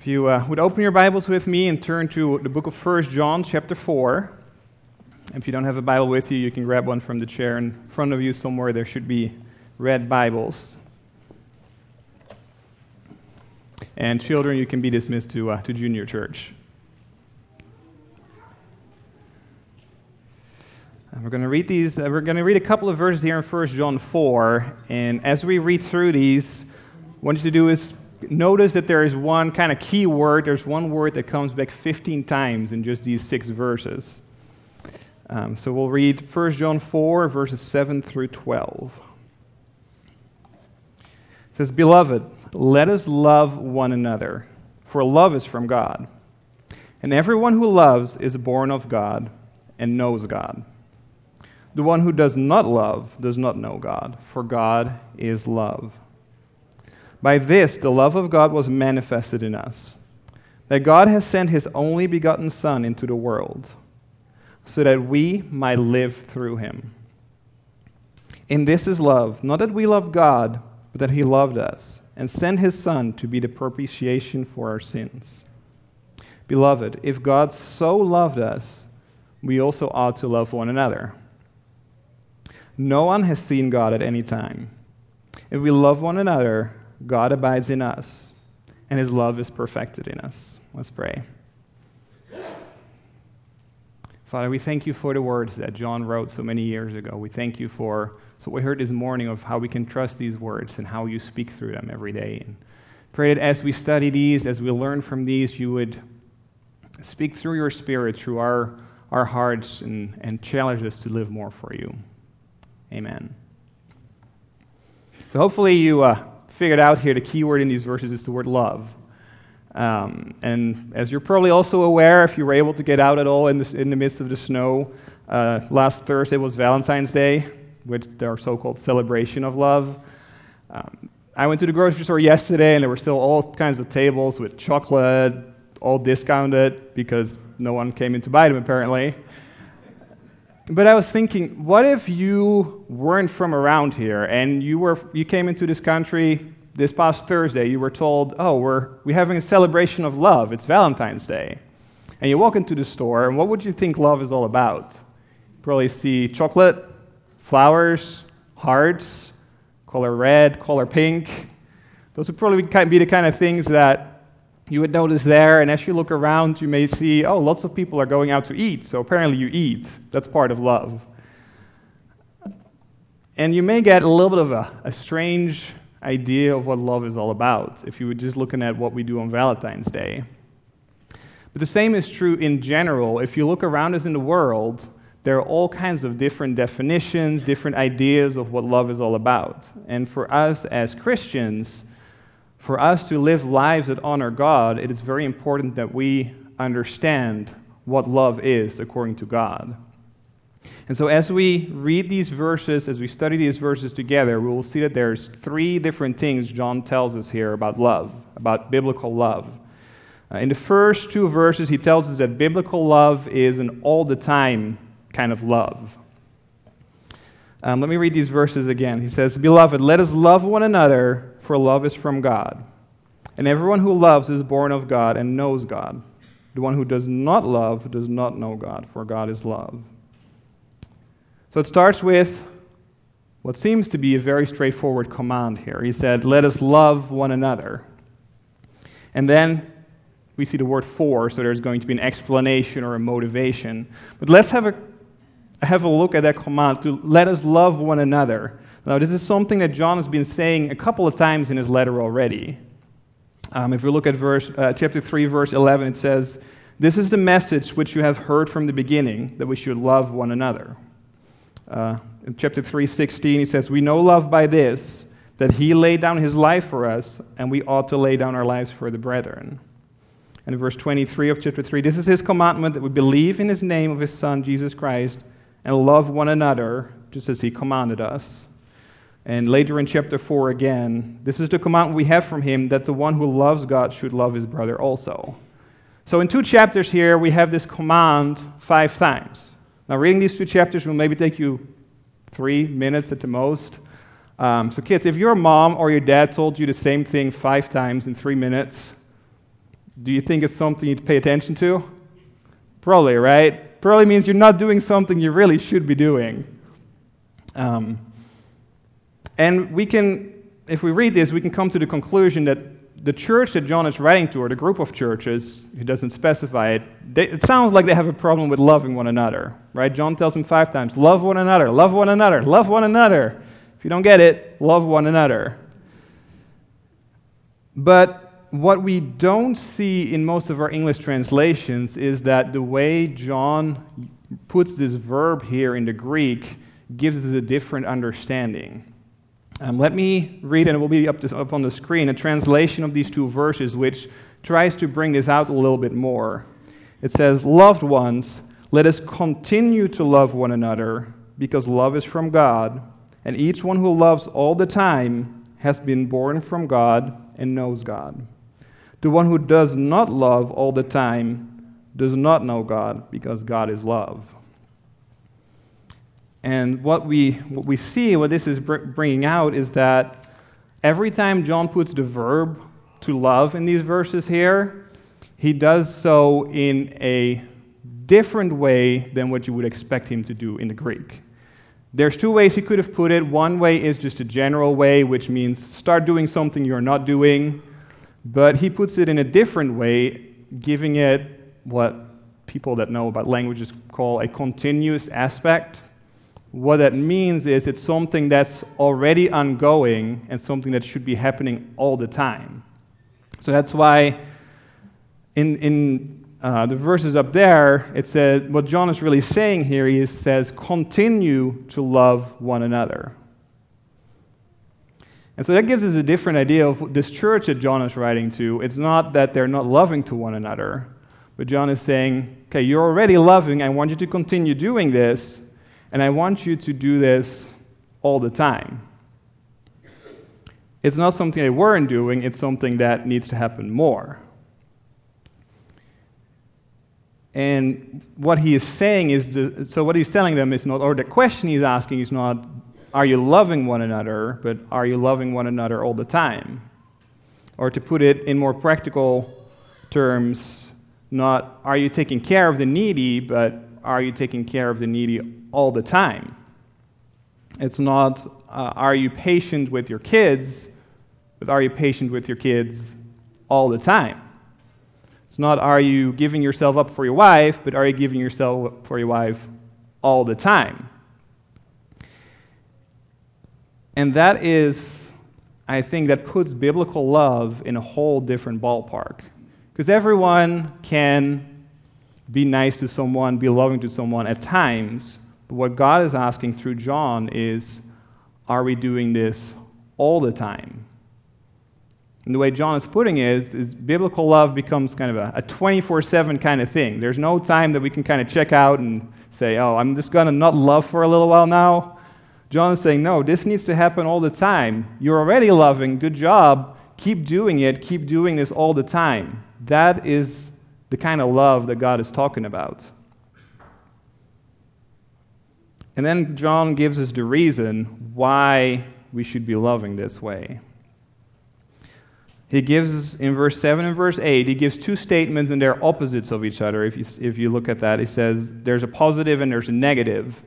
If you uh, would open your Bibles with me and turn to the book of 1 John, chapter 4. If you don't have a Bible with you, you can grab one from the chair in front of you somewhere. There should be red Bibles. And children, you can be dismissed to, uh, to junior church. And we're going to read these. Uh, we're going to read a couple of verses here in 1 John 4. And as we read through these, what you to do is notice that there is one kind of key word. There's one word that comes back 15 times in just these six verses. Um, so we'll read 1 John 4, verses 7 through 12. It says, Beloved, let us love one another, for love is from God. And everyone who loves is born of God and knows God. The one who does not love does not know God, for God is love. By this, the love of God was manifested in us, that God has sent his only begotten Son into the world, so that we might live through him. In this is love, not that we loved God, but that he loved us, and sent his Son to be the propitiation for our sins. Beloved, if God so loved us, we also ought to love one another. No one has seen God at any time. If we love one another, God abides in us, and his love is perfected in us. Let's pray. Father, we thank you for the words that John wrote so many years ago. We thank you for so we heard this morning of how we can trust these words and how you speak through them every day. And pray that as we study these, as we learn from these, you would speak through your spirit, through our, our hearts, and, and challenge us to live more for you. Amen. So hopefully you uh, figured out here the key word in these verses is the word love. Um, and as you're probably also aware, if you were able to get out at all in, this, in the midst of the snow, uh, last Thursday was Valentine's Day, which our so-called celebration of love. Um, I went to the grocery store yesterday, and there were still all kinds of tables with chocolate, all discounted because no one came in to buy them apparently. But I was thinking, what if you weren't from around here and you, were, you came into this country this past Thursday? You were told, oh, we're, we're having a celebration of love. It's Valentine's Day. And you walk into the store, and what would you think love is all about? You probably see chocolate, flowers, hearts, color red, color pink. Those would probably be the kind of things that you would notice there, and as you look around, you may see, oh, lots of people are going out to eat, so apparently you eat. That's part of love. And you may get a little bit of a, a strange idea of what love is all about if you were just looking at what we do on Valentine's Day. But the same is true in general. If you look around us in the world, there are all kinds of different definitions, different ideas of what love is all about. And for us as Christians, for us to live lives that honor God, it is very important that we understand what love is according to God. And so, as we read these verses, as we study these verses together, we will see that there's three different things John tells us here about love, about biblical love. Uh, in the first two verses, he tells us that biblical love is an all the time kind of love. Um, let me read these verses again. He says, Beloved, let us love one another, for love is from God. And everyone who loves is born of God and knows God. The one who does not love does not know God, for God is love. So it starts with what seems to be a very straightforward command here. He said, Let us love one another. And then we see the word for, so there's going to be an explanation or a motivation. But let's have a have a look at that command to let us love one another. Now, this is something that John has been saying a couple of times in his letter already. Um, if we look at verse, uh, chapter 3, verse 11, it says, This is the message which you have heard from the beginning, that we should love one another. Uh, in chapter 3, 16, he says, We know love by this, that he laid down his life for us, and we ought to lay down our lives for the brethren. And in verse 23 of chapter 3, this is his commandment that we believe in his name of his Son, Jesus Christ, and love one another just as he commanded us. And later in chapter 4 again, this is the command we have from him that the one who loves God should love his brother also. So in two chapters here, we have this command five times. Now, reading these two chapters will maybe take you three minutes at the most. Um, so, kids, if your mom or your dad told you the same thing five times in three minutes, Do you think it's something you'd pay attention to? Probably, right? Probably means you're not doing something you really should be doing. Um, and we can, if we read this, we can come to the conclusion that the church that John is writing to, or the group of churches, he doesn't specify it, they, it sounds like they have a problem with loving one another, right? John tells them five times love one another, love one another, love one another. If you don't get it, love one another. But what we don't see in most of our English translations is that the way John puts this verb here in the Greek gives us a different understanding. Um, let me read, and it will be up, to, up on the screen, a translation of these two verses which tries to bring this out a little bit more. It says, Loved ones, let us continue to love one another, because love is from God, and each one who loves all the time has been born from God and knows God. The one who does not love all the time does not know God, because God is love. And what we, what we see, what this is bringing out, is that every time John puts the verb to love in these verses here, he does so in a different way than what you would expect him to do in the Greek. There's two ways he could have put it. One way is just a general way, which means start doing something you're not doing. But he puts it in a different way, giving it what people that know about languages call a continuous aspect. What that means is it's something that's already ongoing and something that should be happening all the time. So that's why in, in uh, the verses up there, it says, what John is really saying here, he says, continue to love one another. And so that gives us a different idea of this church that John is writing to. It's not that they're not loving to one another, but John is saying, okay, you're already loving. I want you to continue doing this. And I want you to do this all the time. It's not something they weren't doing, it's something that needs to happen more. And what he is saying is, the, so what he's telling them is not, or the question he's asking is not, are you loving one another, but are you loving one another all the time? Or to put it in more practical terms, not, are you taking care of the needy, but are you taking care of the needy all the time? It's not, uh, are you patient with your kids, but are you patient with your kids all the time? It's not, are you giving yourself up for your wife, but are you giving yourself up for your wife all the time? And that is, I think, that puts biblical love in a whole different ballpark. Because everyone can be nice to someone, be loving to someone at times. But what God is asking through John is are we doing this all the time? And the way John is putting it is, is biblical love becomes kind of a 24 7 kind of thing. There's no time that we can kind of check out and say, oh, I'm just going to not love for a little while now. John is saying, no, this needs to happen all the time. You're already loving, good job. Keep doing it, keep doing this all the time. That is the kind of love that God is talking about. And then John gives us the reason why we should be loving this way. He gives, in verse 7 and verse 8, he gives two statements and they're opposites of each other. If you, if you look at that, he says there's a positive and there's a negative.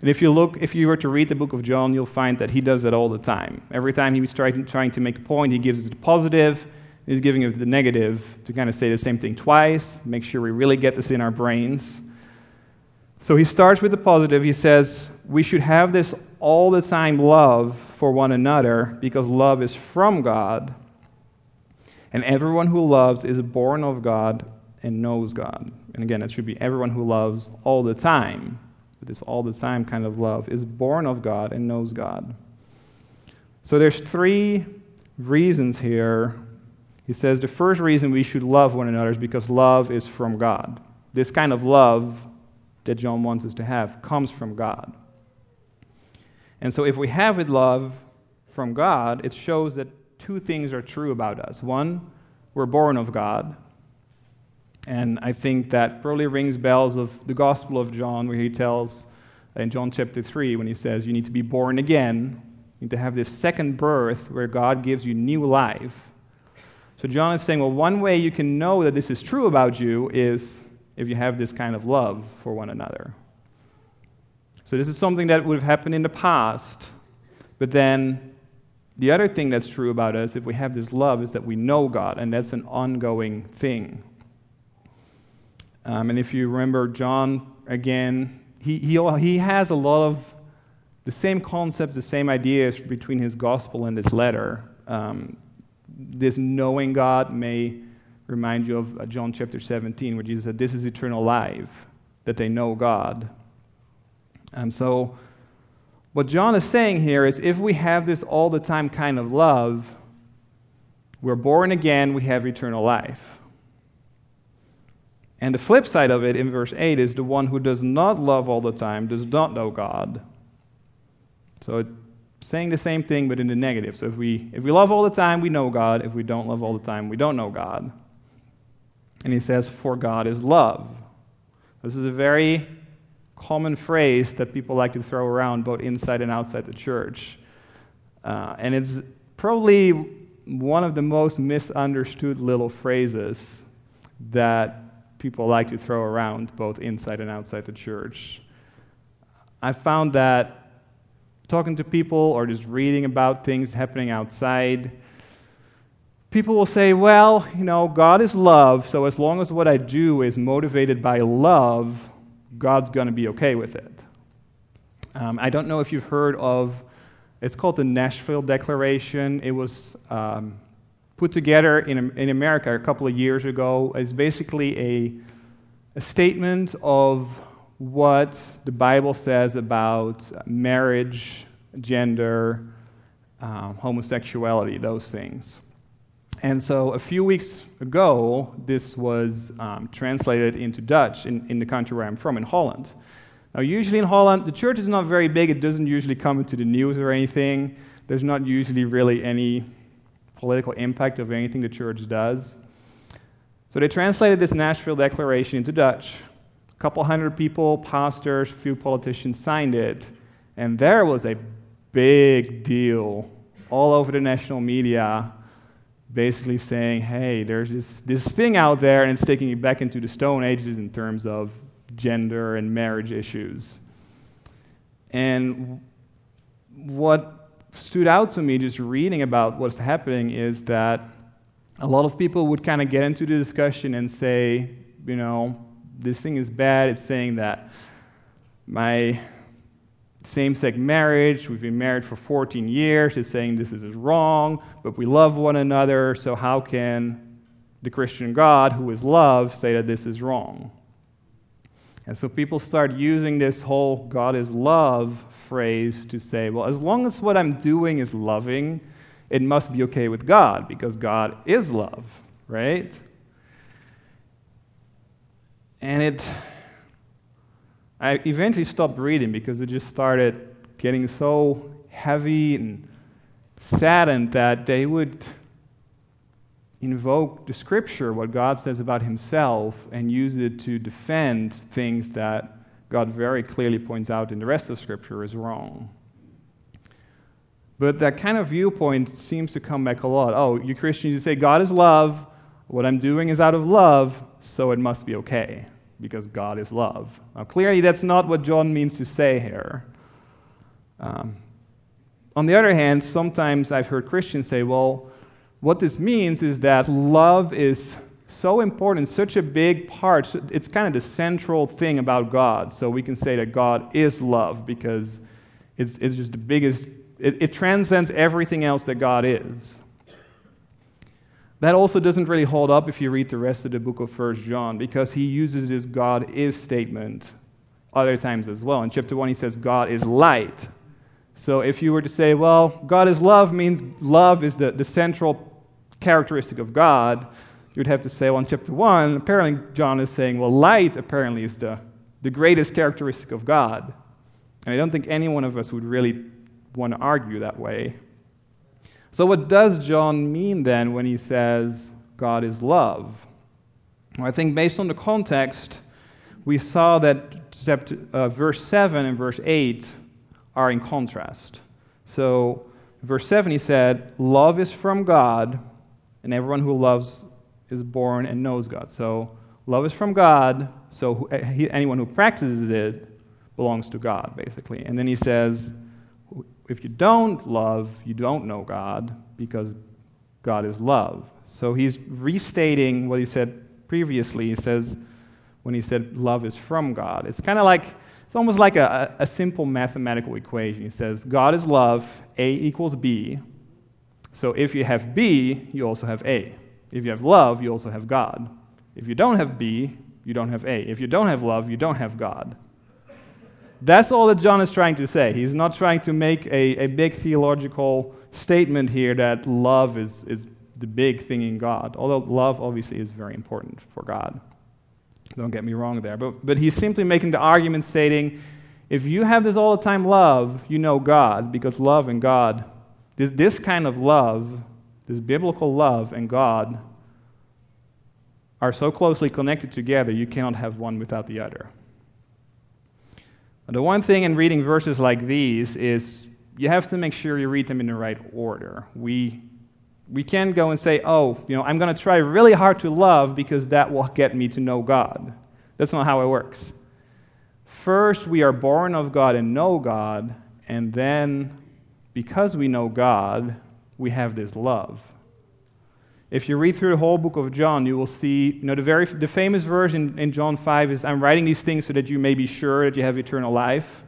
And if you look, if you were to read the book of John, you'll find that he does that all the time. Every time he's trying, trying to make a point, he gives it a positive He's giving us the negative to kind of say the same thing twice, make sure we really get this in our brains. So he starts with the positive. He says, We should have this all the time love for one another because love is from God. And everyone who loves is born of God and knows God. And again, it should be everyone who loves all the time. This all the time kind of love is born of God and knows God. So there's three reasons here he says the first reason we should love one another is because love is from God. This kind of love that John wants us to have comes from God. And so if we have it love from God, it shows that two things are true about us. One, we're born of God. And I think that probably rings bells of the Gospel of John, where he tells in John chapter 3, when he says, You need to be born again. You need to have this second birth where God gives you new life. So John is saying, well, one way you can know that this is true about you is if you have this kind of love for one another. So this is something that would have happened in the past, but then the other thing that's true about us, if we have this love, is that we know God, and that's an ongoing thing. Um, and if you remember John again, he, he, he has a lot of the same concepts, the same ideas between his gospel and this letter. Um, this knowing God may remind you of uh, John chapter 17, where Jesus said, This is eternal life, that they know God. And so, what John is saying here is if we have this all the time kind of love, we're born again, we have eternal life. And the flip side of it in verse 8 is the one who does not love all the time does not know God. So it's saying the same thing but in the negative. So if we if we love all the time, we know God. If we don't love all the time, we don't know God. And he says, For God is love. This is a very common phrase that people like to throw around both inside and outside the church. Uh, and it's probably one of the most misunderstood little phrases that people like to throw around both inside and outside the church. I found that talking to people or just reading about things happening outside, people will say, well, you know, God is love, so as long as what I do is motivated by love, God's going to be okay with it. Um, I don't know if you've heard of, it's called the Nashville Declaration. It was um, put together in, in America a couple of years ago. It's basically a, a statement of what the Bible says about marriage, gender, um, homosexuality, those things. And so a few weeks ago, this was um, translated into Dutch in, in the country where I'm from, in Holland. Now, usually in Holland, the church is not very big. It doesn't usually come into the news or anything. There's not usually really any political impact of anything the church does. So they translated this Nashville Declaration into Dutch. A couple hundred people, pastors, few politicians signed it. And there was a big deal all over the national media basically saying, hey, there's this, this thing out there, and it's taking you back into the Stone Ages in terms of gender and marriage issues. And what stood out to me just reading about what's happening is that a lot of people would kind of get into the discussion and say, you know, this thing is bad. It's saying that my same sex marriage. We've been married for 14 years. It's saying this is wrong, but we love one another. So, how can the Christian God, who is love, say that this is wrong? And so people start using this whole God is love phrase to say, well, as long as what I'm doing is loving, it must be okay with God because God is love, right? And it I eventually stopped reading because it just started getting so heavy and saddened that they would invoke the scripture, what God says about himself, and use it to defend things that God very clearly points out in the rest of scripture is wrong. But that kind of viewpoint seems to come back a lot. Oh, you Christians, you say God is love, what I'm doing is out of love, so it must be okay because God is love. Now, clearly, that's not what John means to say here. Um, on the other hand, sometimes I've heard Christians say, well, what this means is that love is so important, such a big part. It's kind of the central thing about God. So we can say that God is love because it's, it's just the biggest, it, it transcends everything else that God is. That also doesn't really hold up if you read the rest of the book of 1 John, because he uses this God is statement other times as well. In chapter 1, he says, God is light. So if you were to say, well, God is love means love is the, the central characteristic of God, you'd have to say, well, in chapter 1, apparently John is saying, well, light apparently is the, the greatest characteristic of God. And I don't think any one of us would really want to argue that way. So, what does John mean then when he says God is love? Well, I think based on the context, we saw that uh, verse 7 and verse 8 are in contrast. So, verse 7 he said, Love is from God, and everyone who loves is born and knows God. So love is from God, so eh, anyone who practices it belongs to God, basically. And then he says, if you don't love, you don't know God because God is love. So he's restating what he said previously. He says, when he said love is from God. It's kind of like, it's almost like a, a simple mathematical equation. He says, God is love, A equals B. So if you have B, you also have A. If you have love, you also have God. If you don't have B, you don't have A. If you don't have love, you don't have God. That's all that John is trying to say. He's not trying to make a, a big theological statement here that love is, is the big thing in God, although love obviously is very important for God. Don't get me wrong there. But, but he's simply making the argument stating if you have this all the time love, you know God, because love and God, this, this kind of love, this biblical love and God, are so closely connected together, you cannot have one without the other. The one thing in reading verses like these is you have to make sure you read them in the right order. We, we can't go and say, oh, you know, I'm going to try really hard to love because that will get me to know God. That's not how it works. First, we are born of God and know God, and then, because we know God, we have this love. If you read through the whole book of John, you will see, you know, the, very, the famous verse in, in John 5 is, I'm writing these things so that you may be sure that you have eternal life.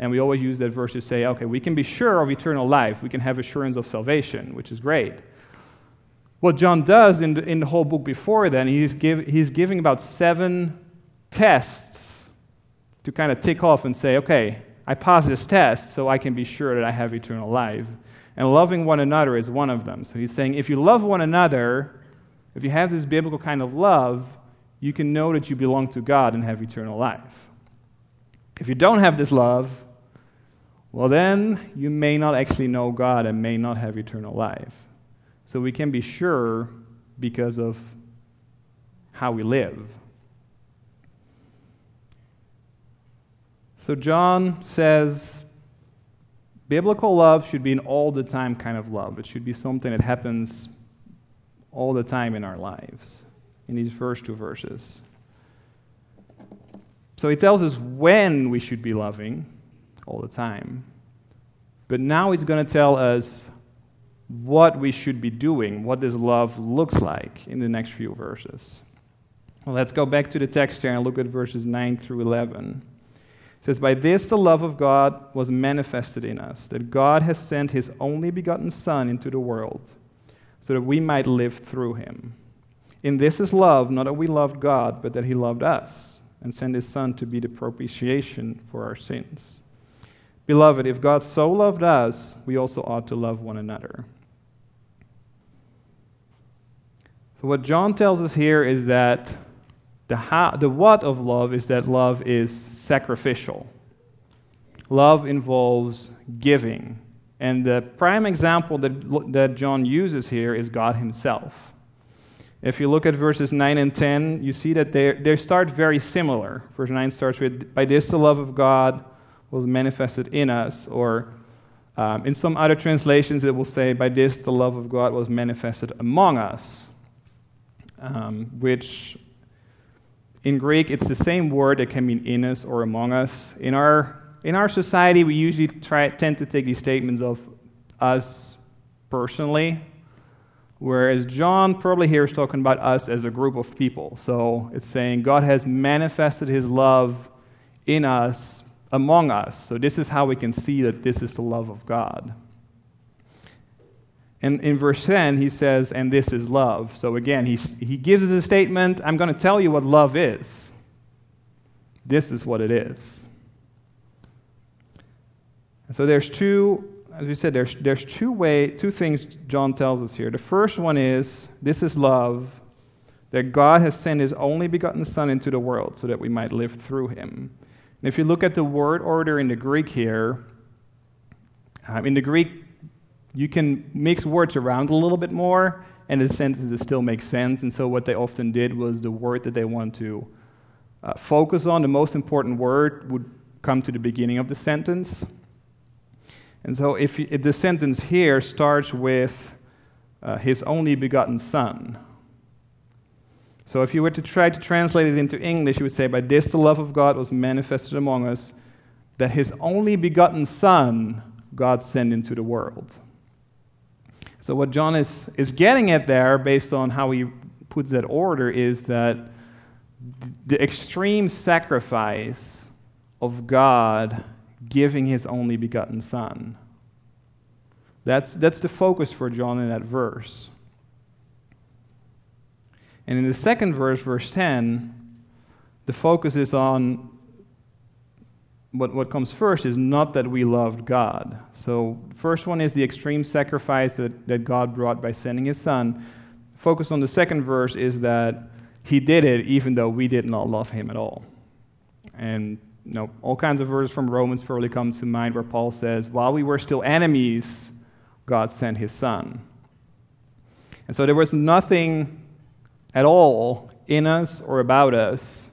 And we always use that verse to say, okay, we can be sure of eternal life. We can have assurance of salvation, which is great. What John does in the, in the whole book before then, he's, give, he's giving about seven tests to kind of tick off and say, okay, I pass this test so I can be sure that I have eternal life. And loving one another is one of them. So he's saying if you love one another, if you have this biblical kind of love, you can know that you belong to God and have eternal life. If you don't have this love, well, then you may not actually know God and may not have eternal life. So we can be sure because of how we live. So John says biblical love should be an all the time kind of love. It should be something that happens all the time in our lives, in these first two verses. So he tells us when we should be loving all the time. But now he's going to tell us what we should be doing, what this love looks like in the next few verses. Well, let's go back to the text here and look at verses 9 through 11. Says, By this the love of God was manifested in us, that God has sent his only begotten Son into the world, so that we might live through him. In this is love, not that we loved God, but that he loved us, and sent his Son to be the propitiation for our sins. Beloved, if God so loved us, we also ought to love one another. So, what John tells us here is that the, how, the what of love is that love is sacrificial. Love involves giving. And the prime example that, that John uses here is God Himself. If you look at verses 9 and 10, you see that they, they start very similar. Verse 9 starts with, By this the love of God was manifested in us, or um, in some other translations it will say, By this the love of God was manifested among us, um, which in Greek, it's the same word that can mean in us or among us. In our, in our society, we usually try, tend to take these statements of us personally, whereas John probably here is talking about us as a group of people. So it's saying God has manifested his love in us, among us. So this is how we can see that this is the love of God. And in verse 10, he says, and this is love. So again, he, he gives us a statement I'm going to tell you what love is. This is what it is. And so there's two, as we said, there's, there's two, way, two things John tells us here. The first one is this is love, that God has sent his only begotten Son into the world so that we might live through him. And if you look at the word order in the Greek here, um, in the Greek, you can mix words around a little bit more, and the sentences still make sense. And so, what they often did was the word that they want to uh, focus on, the most important word, would come to the beginning of the sentence. And so, if, you, if the sentence here starts with uh, his only begotten Son. So if you were to try to translate it into English, you would say, By this the love of God was manifested among us, that his only begotten Son God sent into the world. So what John is, is getting at there, based on how he puts that order, is that the extreme sacrifice of God giving his only begotten Son. That's, that's the focus for John in that verse. And in the second verse, verse 10, the focus is on what, what comes first is not that we loved God. So, first one is the extreme sacrifice that, that God brought by sending his son. Focus on the second verse is that he did it even though we did not love him at all. And you know, all kinds of verses from Romans probably come to mind where Paul says, While we were still enemies, God sent his son. And so there was nothing at all in us or about us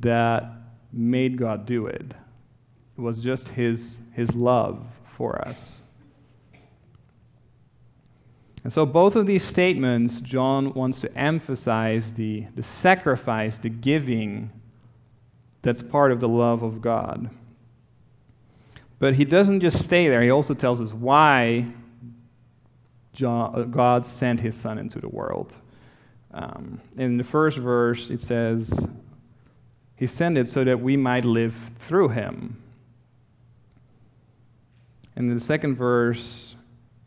that made God do it. Was just his, his love for us. And so, both of these statements, John wants to emphasize the, the sacrifice, the giving that's part of the love of God. But he doesn't just stay there, he also tells us why John, uh, God sent his Son into the world. Um, in the first verse, it says, He sent it so that we might live through him. And the second verse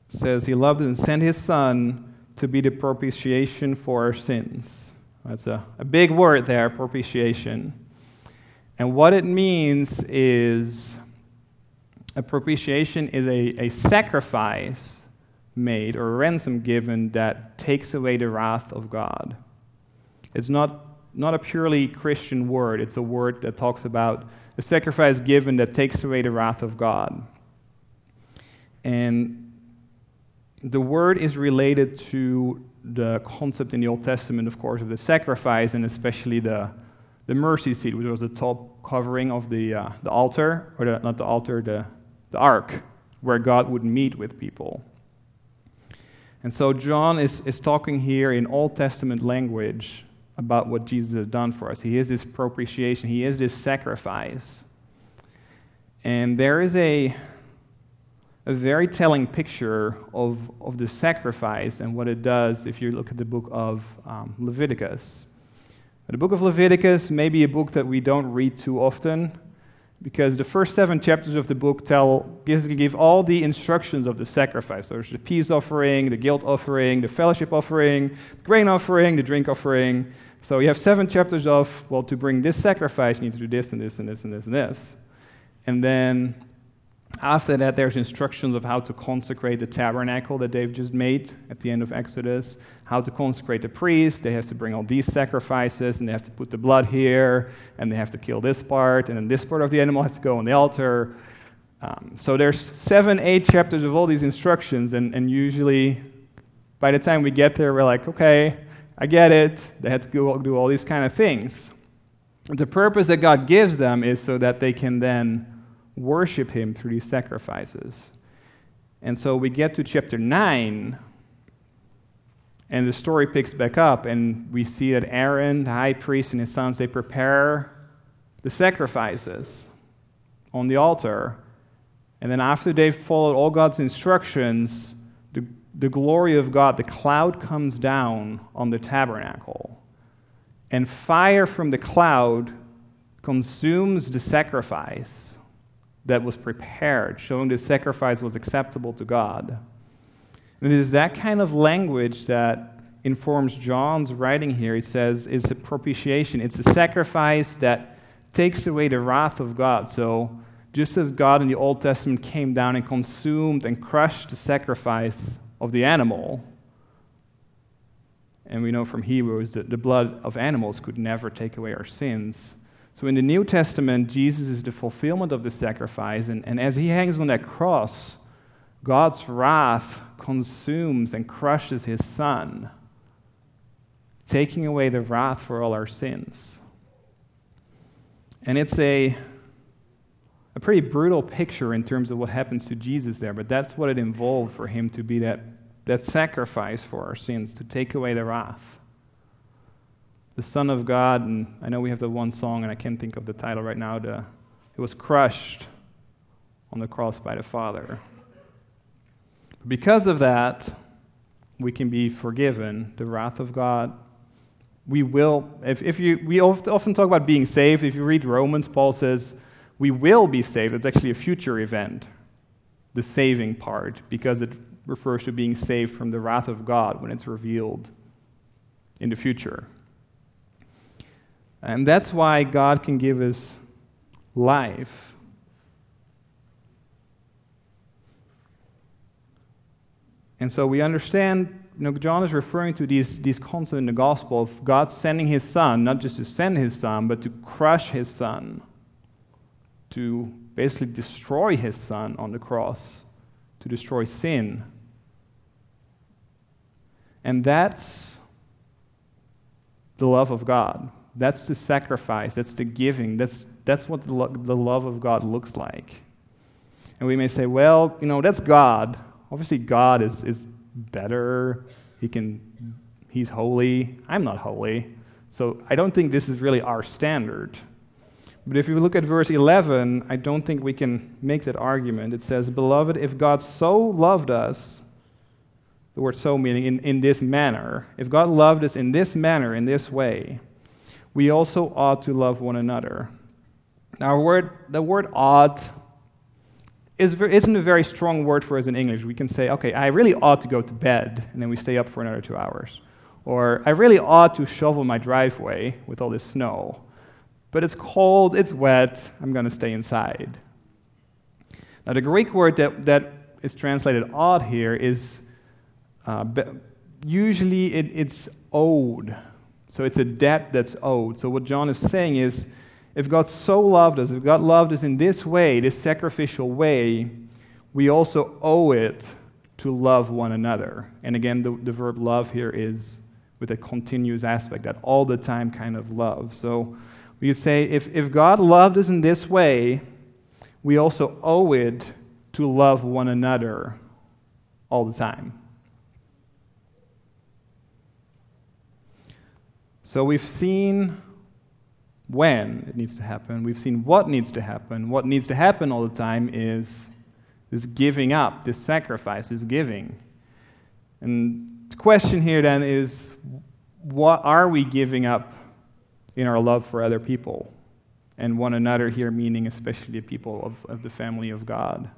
says, He loved and sent His Son to be the propitiation for our sins. That's a, a big word there, propitiation. And what it means is a propitiation is a, a sacrifice made or a ransom given that takes away the wrath of God. It's not, not a purely Christian word, it's a word that talks about a sacrifice given that takes away the wrath of God. And the word is related to the concept in the Old Testament, of course, of the sacrifice and especially the, the mercy seat, which was the top covering of the, uh, the altar, or the, not the altar, the, the ark, where God would meet with people. And so John is, is talking here in Old Testament language about what Jesus has done for us. He is this propitiation, he is this sacrifice. And there is a, a very telling picture of, of the sacrifice and what it does if you look at the book of um, Leviticus. The book of Leviticus may be a book that we don't read too often, because the first seven chapters of the book tell basically give all the instructions of the sacrifice. So there's the peace offering, the guilt offering, the fellowship offering, the grain offering, the drink offering. So you have seven chapters of well, to bring this sacrifice, you need to do this and this and this and this and this. And then after that, there's instructions of how to consecrate the tabernacle that they've just made at the end of Exodus, how to consecrate the priest. They have to bring all these sacrifices, and they have to put the blood here, and they have to kill this part, and then this part of the animal has to go on the altar. Um, so there's seven, eight chapters of all these instructions, and, and usually by the time we get there, we're like, okay, I get it. They have to go do all these kind of things. The purpose that God gives them is so that they can then worship him through these sacrifices. And so we get to chapter 9, and the story picks back up, and we see that Aaron, the high priest, and his sons, they prepare the sacrifices on the altar. And then after they've followed all God's instructions, the, the glory of God, the cloud comes down on the tabernacle. And fire from the cloud consumes the sacrifice that was prepared, showing the sacrifice was acceptable to God. And it is that kind of language that informs John's writing here. He says it's a propitiation, it's a sacrifice that takes away the wrath of God. So, just as God in the Old Testament came down and consumed and crushed the sacrifice of the animal, and we know from Hebrews that the blood of animals could never take away our sins. So in the New Testament, Jesus is the fulfillment of the sacrifice, and, and as he hangs on that cross, God's wrath consumes and crushes his son, taking away the wrath for all our sins. And it's a, a pretty brutal picture in terms of what happens to Jesus there, but that's what it involved for him to be that that sacrifice for our sins to take away the wrath. The Son of God, and I know we have the one song, and I can't think of the title right now. The, it was crushed on the cross by the Father. Because of that, we can be forgiven the wrath of God. We will, if, if you, we often talk about being saved. If you read Romans, Paul says, we will be saved. It's actually a future event, the saving part, because it refers to being saved from the wrath of God when it's revealed in the future. And that's why God can give us life. And so we understand, you know, John is referring to these, these concepts in the gospel of God sending his son, not just to send his son, but to crush his son, to basically destroy his son on the cross, to destroy sin. And that's the love of God. That's the sacrifice. That's the giving. That's, that's what the, lo- the love of God looks like. And we may say, well, you know, that's God. Obviously, God is, is better. He can, he's holy. I'm not holy. So I don't think this is really our standard. But if you look at verse 11, I don't think we can make that argument. It says, Beloved, if God so loved us, the word so meaning in, in this manner, if God loved us in this manner, in this way, we also ought to love one another. Now, word, the word ought is, isn't a very strong word for us in English. We can say, okay, I really ought to go to bed, and then we stay up for another two hours. Or, I really ought to shovel my driveway with all this snow. But it's cold, it's wet, I'm going to stay inside. Now, the Greek word that, that is translated ought here is uh, usually it, it's owed. So it's a debt that's owed. So what John is saying is if God so loved us, if God loved us in this way, this sacrificial way, we also owe it to love one another. And again, the, the verb love here is with a continuous aspect, that all the time kind of love. So we could say if, if God loved us in this way, we also owe it to love one another all the time. So we've seen when it needs to happen, we've seen what needs to happen. What needs to happen all the time is this giving up, this sacrifice, this giving. And the question here then is what are we giving up in our love for other people? And one another here, meaning especially the people of, of the family of God.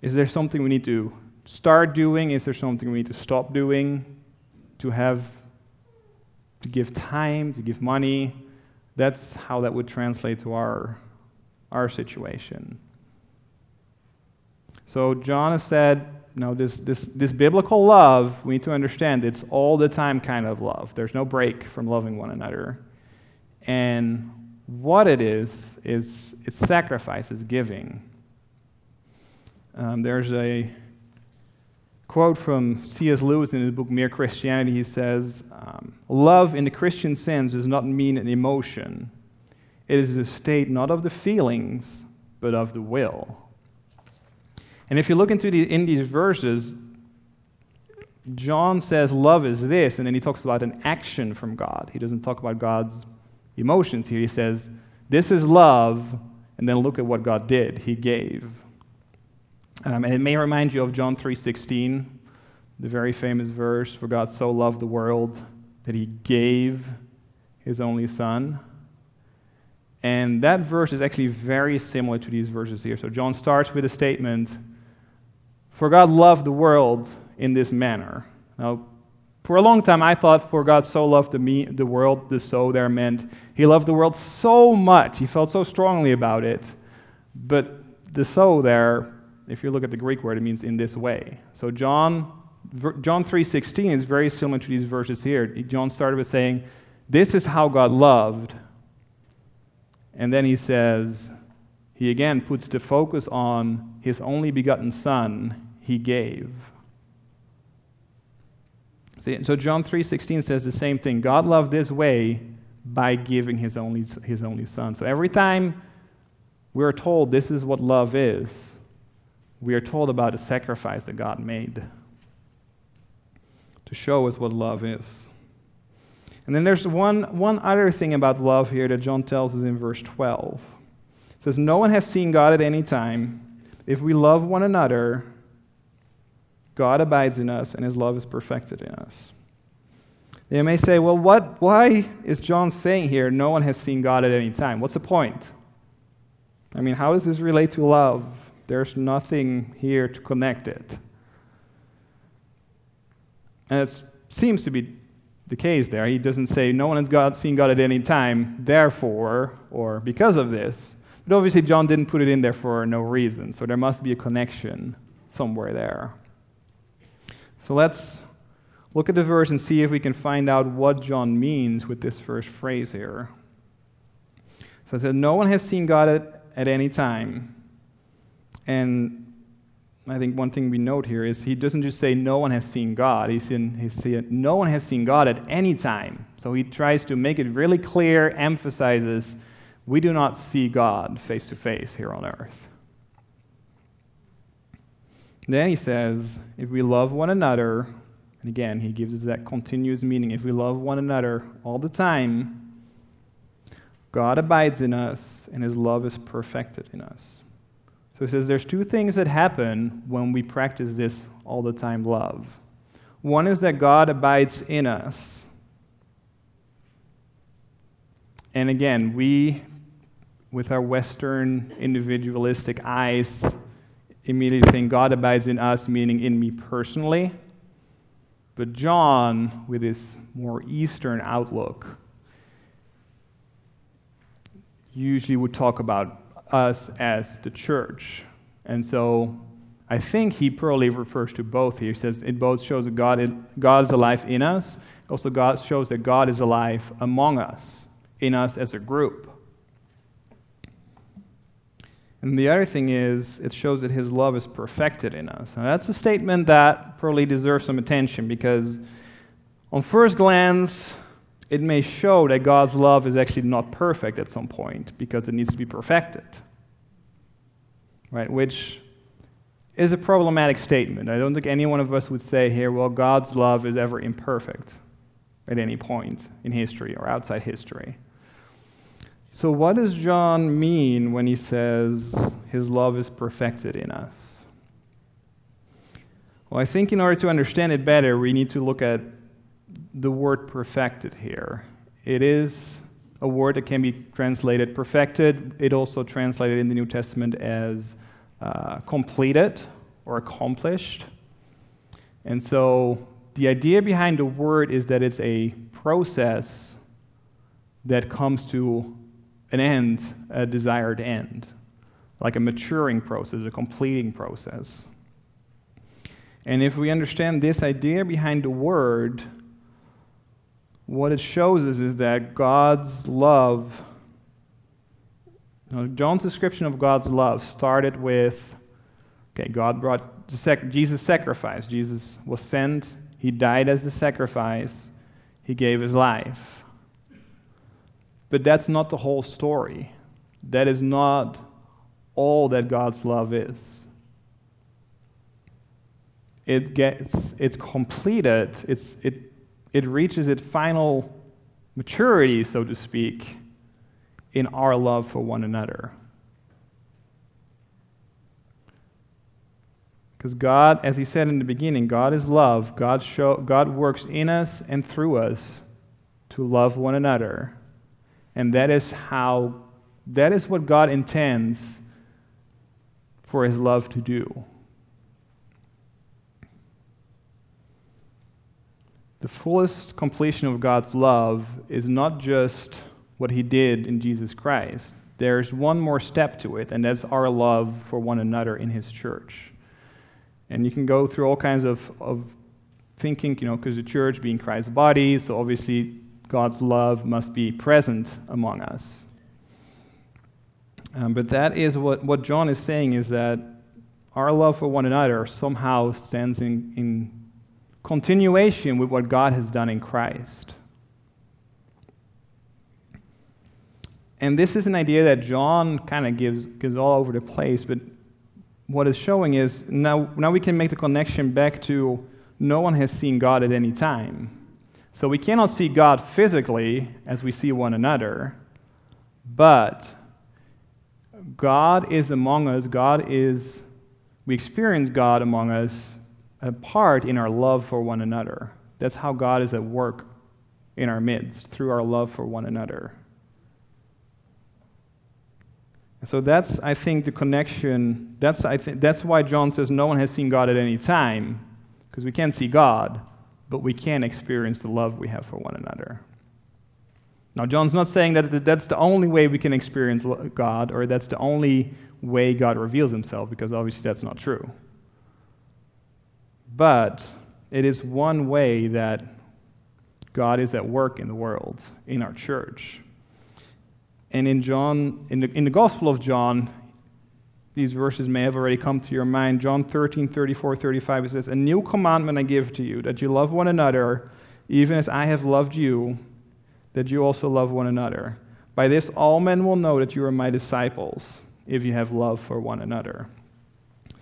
Is there something we need to start doing? Is there something we need to stop doing to have to give time, to give money. That's how that would translate to our, our situation. So John has said, no, this, this, this biblical love, we need to understand it's all the time kind of love. There's no break from loving one another. And what it is, is it's sacrifice, it's giving. Um, there's a quote from C.S. Lewis in his book Mere Christianity. He says, um, Love in the Christian sense does not mean an emotion, it is a state not of the feelings, but of the will. And if you look into the, in these verses, John says love is this, and then he talks about an action from God. He doesn't talk about God's emotions here. He says, This is love, and then look at what God did. He gave. Um, and it may remind you of John 3:16, the very famous verse, "For God so loved the world that he gave his only son." And that verse is actually very similar to these verses here. So John starts with a statement, "For God loved the world in this manner." Now, for a long time, I thought, "For God so loved the, me, the world," the so there meant he loved the world so much, he felt so strongly about it. But the so there if you look at the Greek word, it means in this way. So John, John 3.16 is very similar to these verses here. John started with saying, this is how God loved. And then he says, he again puts the focus on his only begotten son he gave. See, so John 3.16 says the same thing. God loved this way by giving his only, his only son. So every time we're told this is what love is, we are told about the sacrifice that God made to show us what love is. And then there's one, one other thing about love here that John tells us in verse 12. It says, No one has seen God at any time. If we love one another, God abides in us, and his love is perfected in us. You may say, well, what, why is John saying here, no one has seen God at any time? What's the point? I mean, how does this relate to love? There's nothing here to connect it. And it seems to be the case there. He doesn't say, no one has God, seen God at any time, therefore, or because of this. But obviously, John didn't put it in there for no reason, so there must be a connection somewhere there. So let's look at the verse and see if we can find out what John means with this first phrase here. So it says, No one has seen God at, at any time. And I think one thing we note here is he doesn't just say no one has seen God. He's in, he's saying no one has seen God at any time. So he tries to make it really clear, emphasizes we do not see God face to face here on earth. Then he says, if we love one another, and again, he gives us that continuous meaning. If we love one another all the time, God abides in us, and his love is perfected in us. So he says there's two things that happen when we practice this all the time love. One is that God abides in us. And again, we, with our Western individualistic eyes, immediately think God abides in us, meaning in me personally. But John, with his more Eastern outlook, usually would talk about us as the church. And so I think he probably refers to both here. He says it both shows that God God is alive in us, also God shows that God is alive among us, in us as a group. And the other thing is, it shows that his love is perfected in us. Now, that's a statement that probably deserves some attention because, on first glance, it may show that God's love is actually not perfect at some point because it needs to be perfected. Right? Which is a problematic statement. I don't think any one of us would say here, well, God's love is ever imperfect at any point in history or outside history. So, what does John mean when he says his love is perfected in us? Well, I think in order to understand it better, we need to look at the word perfected here. It is a word that can be translated perfected. It also translated in the New Testament as uh, completed or accomplished. And so the idea behind the word is that it's a process that comes to an end, a desired end, like a maturing process, a completing process. And if we understand this idea behind the word, what it shows us is that God's love, John's description of God's love started with okay, God brought Jesus' sacrifice. Jesus was sent, he died as the sacrifice, he gave his life. But that's not the whole story. That is not all that God's love is. It gets it's completed, it's, it, it reaches its final maturity, so to speak, in our love for one another. Because God, as he said in the beginning, God is love. God, show, God works in us and through us to love one another. And that is how, that is what God intends for his love to do. The fullest completion of God's love is not just what he did in Jesus Christ. There's one more step to it, and that's our love for one another in his church. And you can go through all kinds of, of thinking, you know, because the church being Christ's body, so obviously God's love must be present among us. Um, but that is what, what John is saying is that our love for one another somehow stands in, in continuation with what God has done in Christ. And this is an idea that John kind of gives, gives all over the place, but what it's showing is now, now we can make the connection back to no one has seen God at any time. So we cannot see God physically as we see one another, but God is among us. God is, we experience God among us part in our love for one another. That's how God is at work in our midst, through our love for one another. So that's, I think, the connection. That's, I think, that's why John says no one has seen God at any time, because we can't see God, but we can experience the love we have for one another. Now, John's not saying that that's the only way we can experience God, or that's the only way God reveals himself, because obviously that's not true. But it is one way that God is at work in the world, in our church. And in John, in the, in the Gospel of John, these verses may have already come to your mind. John 13, 34, 35, it says, A new commandment I give to you, that you love one another, even as I have loved you, that you also love one another. By this all men will know that you are my disciples, if you have love for one another.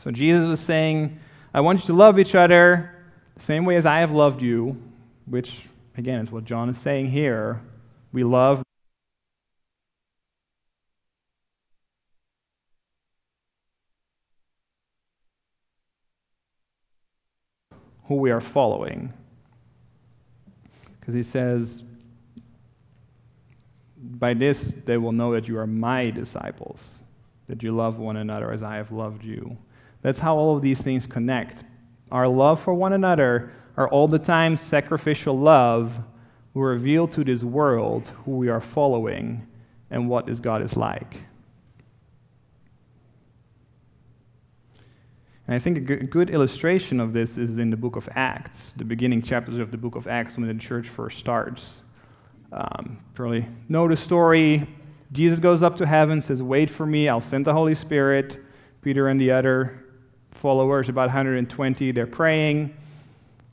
So Jesus was saying, I want you to love each other the same way as I have loved you, which, again, is what John is saying here. We love who we are following. Because he says, By this they will know that you are my disciples, that you love one another as I have loved you. That's how all of these things connect. Our love for one another, our all the time sacrificial love, will reveal to this world who we are following and what this God is like. And I think a good illustration of this is in the book of Acts, the beginning chapters of the book of Acts when the church first starts. Um, probably know the story. Jesus goes up to heaven, says, Wait for me, I'll send the Holy Spirit. Peter and the other followers, about 120, they're praying.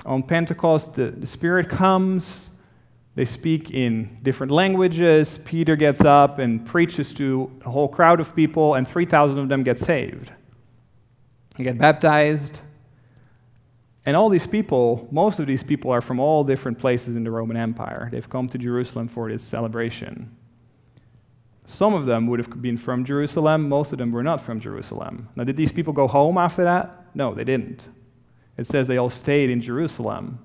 On Pentecost, the, the Spirit comes. They speak in different languages. Peter gets up and preaches to a whole crowd of people, and 3,000 of them get saved. They get baptized. And all these people, most of these people are from all different places in the Roman Empire. They've come to Jerusalem for this celebration. Some of them would have been from Jerusalem, most of them were not from Jerusalem. Now, did these people go home after that? No, they didn't. It says they all stayed in Jerusalem,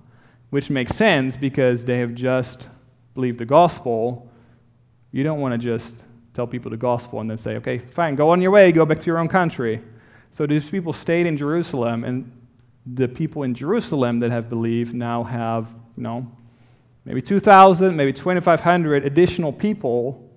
which makes sense because they have just believed the gospel. You don't want to just tell people the gospel and then say, okay, fine, go on your way, go back to your own country. So these people stayed in Jerusalem, and the people in Jerusalem that have believed now have, you know, maybe 2,000, maybe 2,500 additional people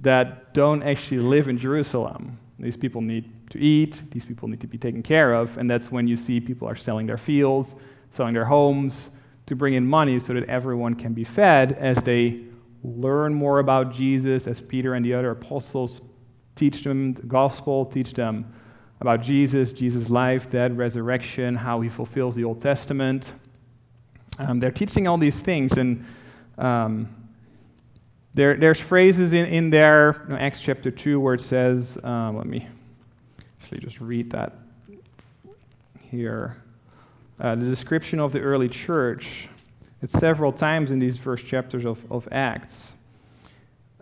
that don't actually live in Jerusalem. These people need to eat, these people need to be taken care of, and that's when you see people are selling their fields, selling their homes to bring in money so that everyone can be fed as they learn more about Jesus, as Peter and the other apostles teach them the gospel, teach them about Jesus, Jesus' life, death, resurrection, how he fulfills the Old Testament. Um, they're teaching all these things, and um, there, there's phrases in, in there, you know, Acts chapter 2, where it says, um, let me actually just read that here. Uh, the description of the early church, it's several times in these first chapters of, of Acts.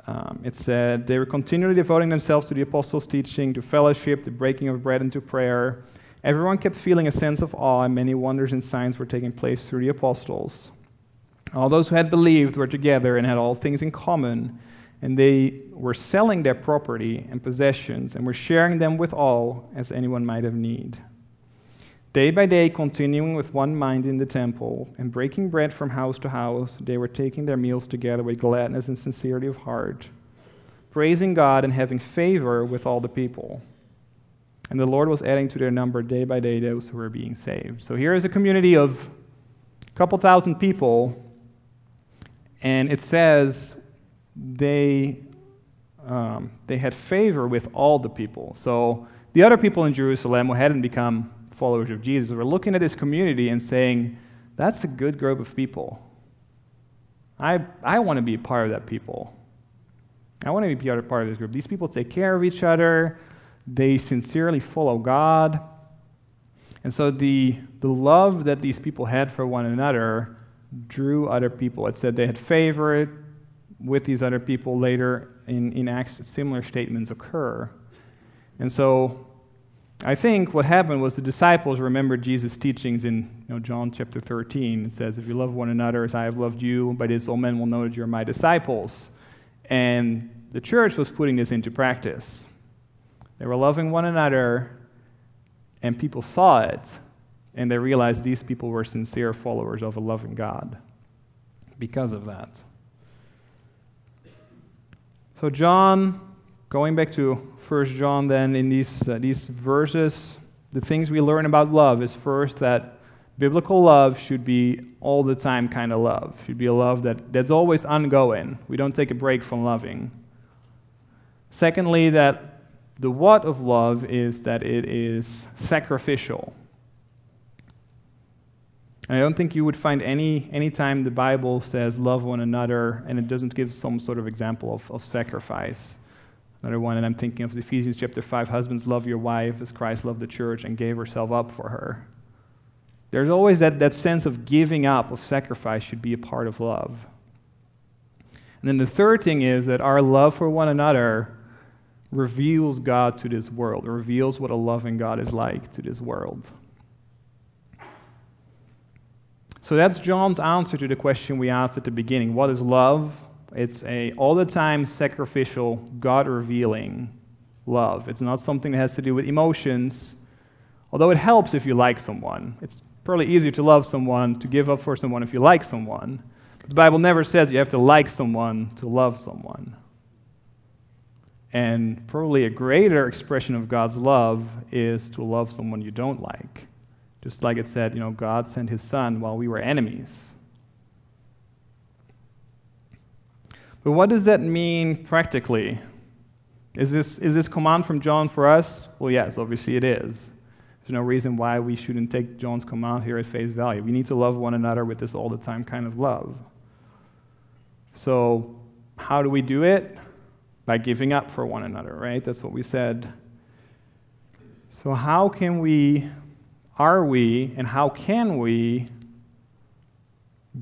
Um, it said, They were continually devoting themselves to the apostles' teaching, to fellowship, the breaking of bread, and to prayer. Everyone kept feeling a sense of awe, and many wonders and signs were taking place through the apostles. All those who had believed were together and had all things in common, and they were selling their property and possessions and were sharing them with all as anyone might have need. Day by day, continuing with one mind in the temple and breaking bread from house to house, they were taking their meals together with gladness and sincerity of heart, praising God and having favor with all the people. And the Lord was adding to their number day by day those who were being saved. So here is a community of a couple thousand people, and it says they, um, they had favor with all the people. So the other people in Jerusalem who hadn't become followers of Jesus, we're looking at this community and saying, that's a good group of people. I, I want to be part of that people. I want to be part of this group. These people take care of each other. they sincerely follow God. And so the, the love that these people had for one another drew other people. It said they had favor with these other people. Later in, in Acts, similar statements occur. And so I think what happened was the disciples remembered Jesus' teachings in you know, John chapter 13. It says, If you love one another as I have loved you, by this all men will know that you're my disciples. And the church was putting this into practice. They were loving one another, and people saw it, and they realized these people were sincere followers of a loving God because of that. So, John, going back to 1 John, then, in these, uh, these verses, the things we learn about love is first that biblical love should be all the time kind of love, should be a love that, that's always ongoing. We don't take a break from loving. Secondly, that the what of love is that it is sacrificial. I don't think you would find any, any time the Bible says love one another and it doesn't give some sort of example of, of sacrifice. Another one, and I'm thinking of Ephesians chapter 5 husbands, love your wife as Christ loved the church and gave herself up for her. There's always that, that sense of giving up, of sacrifice, should be a part of love. And then the third thing is that our love for one another reveals God to this world, reveals what a loving God is like to this world. So that's John's answer to the question we asked at the beginning. What is love? It's a all the time sacrificial, God revealing love. It's not something that has to do with emotions, although it helps if you like someone. It's probably easier to love someone, to give up for someone if you like someone. But the Bible never says you have to like someone to love someone. And probably a greater expression of God's love is to love someone you don't like. Just like it said, you know, God sent his son while we were enemies. But what does that mean practically? Is this, is this command from John for us? Well, yes, obviously it is. There's no reason why we shouldn't take John's command here at face value. We need to love one another with this all the time kind of love. So, how do we do it? By giving up for one another, right? That's what we said. So, how can we are we and how can we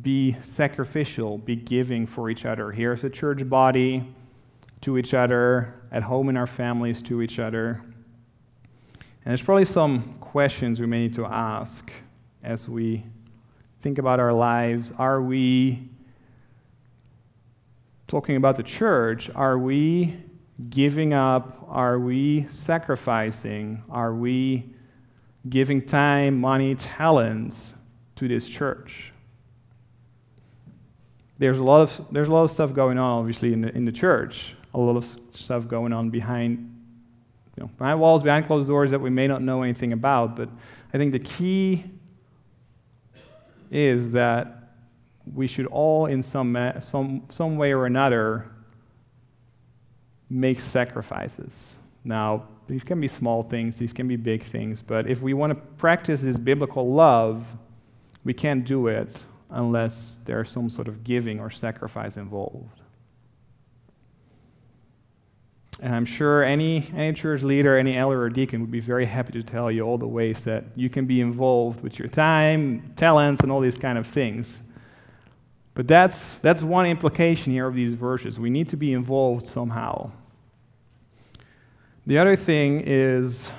be sacrificial, be giving for each other here as a church body, to each other, at home in our families, to each other? And there's probably some questions we may need to ask as we think about our lives. Are we talking about the church? Are we giving up? Are we sacrificing? Are we giving time, money, talents to this church. There's a lot of, there's a lot of stuff going on, obviously, in the, in the church. A lot of stuff going on behind, you know, behind walls, behind closed doors that we may not know anything about. But I think the key is that we should all, in some, some, some way or another, make sacrifices. Now, these can be small things, these can be big things, but if we want to practice this biblical love, we can't do it unless there's some sort of giving or sacrifice involved. And I'm sure any, any church leader, any elder or deacon would be very happy to tell you all the ways that you can be involved with your time, talents, and all these kind of things. But that's, that's one implication here of these verses. We need to be involved somehow. The other thing is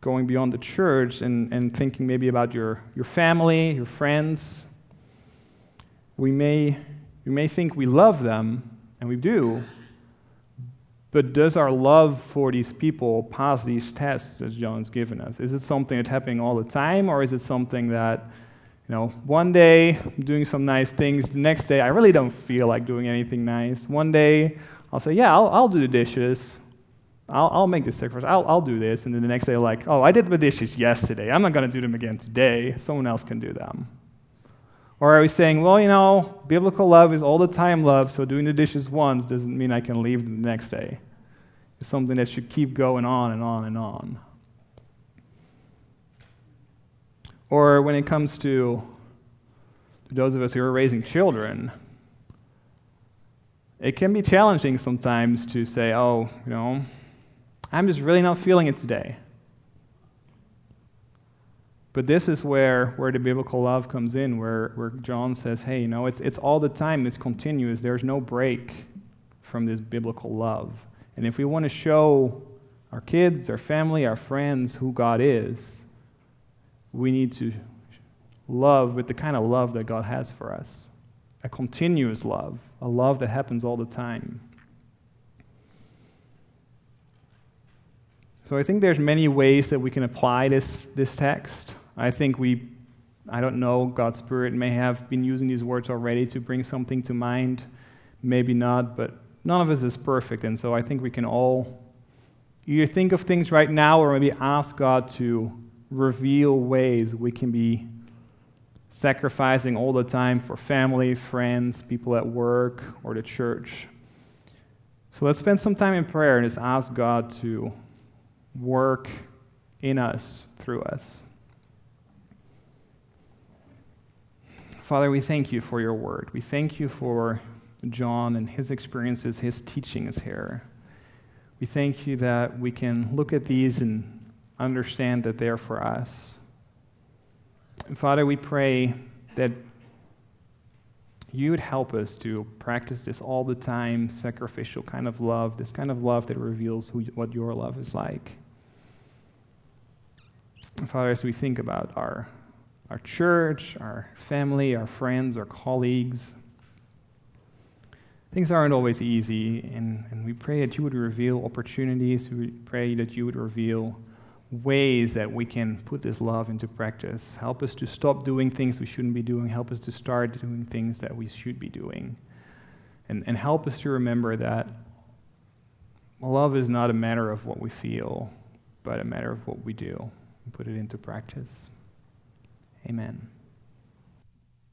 going beyond the church and, and thinking maybe about your, your family, your friends. We may, we may think we love them, and we do, but does our love for these people pass these tests that John's given us? Is it something that's happening all the time, or is it something that, you know, one day I'm doing some nice things, the next day I really don't feel like doing anything nice. One day I'll say, yeah, I'll, I'll do the dishes. I'll, I'll make this sacrifice. I'll, I'll do this. And then the next day, like, oh, I did the dishes yesterday. I'm not going to do them again today. Someone else can do them. Or are we saying, well, you know, biblical love is all the time love, so doing the dishes once doesn't mean I can leave them the next day? It's something that should keep going on and on and on. Or when it comes to, to those of us who are raising children, it can be challenging sometimes to say, oh, you know, I'm just really not feeling it today. But this is where, where the biblical love comes in, where, where John says, hey, you know, it's, it's all the time, it's continuous. There's no break from this biblical love. And if we want to show our kids, our family, our friends who God is, we need to love with the kind of love that God has for us a continuous love, a love that happens all the time. So I think there's many ways that we can apply this, this text. I think we, I don't know, God's Spirit may have been using these words already to bring something to mind, maybe not, but none of us is perfect, and so I think we can all either think of things right now or maybe ask God to reveal ways we can be sacrificing all the time for family, friends, people at work, or the church. So let's spend some time in prayer and just ask God to work in us, through us. Father, we thank you for your word. We thank you for John and his experiences, his teachings here. We thank you that we can look at these and understand that they're for us. And Father, we pray that you would help us to practice this all the time, sacrificial kind of love, this kind of love that reveals who, what your love is like. And Father, as we think about our, our church, our family, our friends, our colleagues, things aren't always easy, and, and we pray that you would reveal opportunities. We pray that you would reveal ways that we can put this love into practice. Help us to stop doing things we shouldn't be doing. Help us to start doing things that we should be doing. And, and help us to remember that love is not a matter of what we feel, but a matter of what we do and put it into practice. Amen.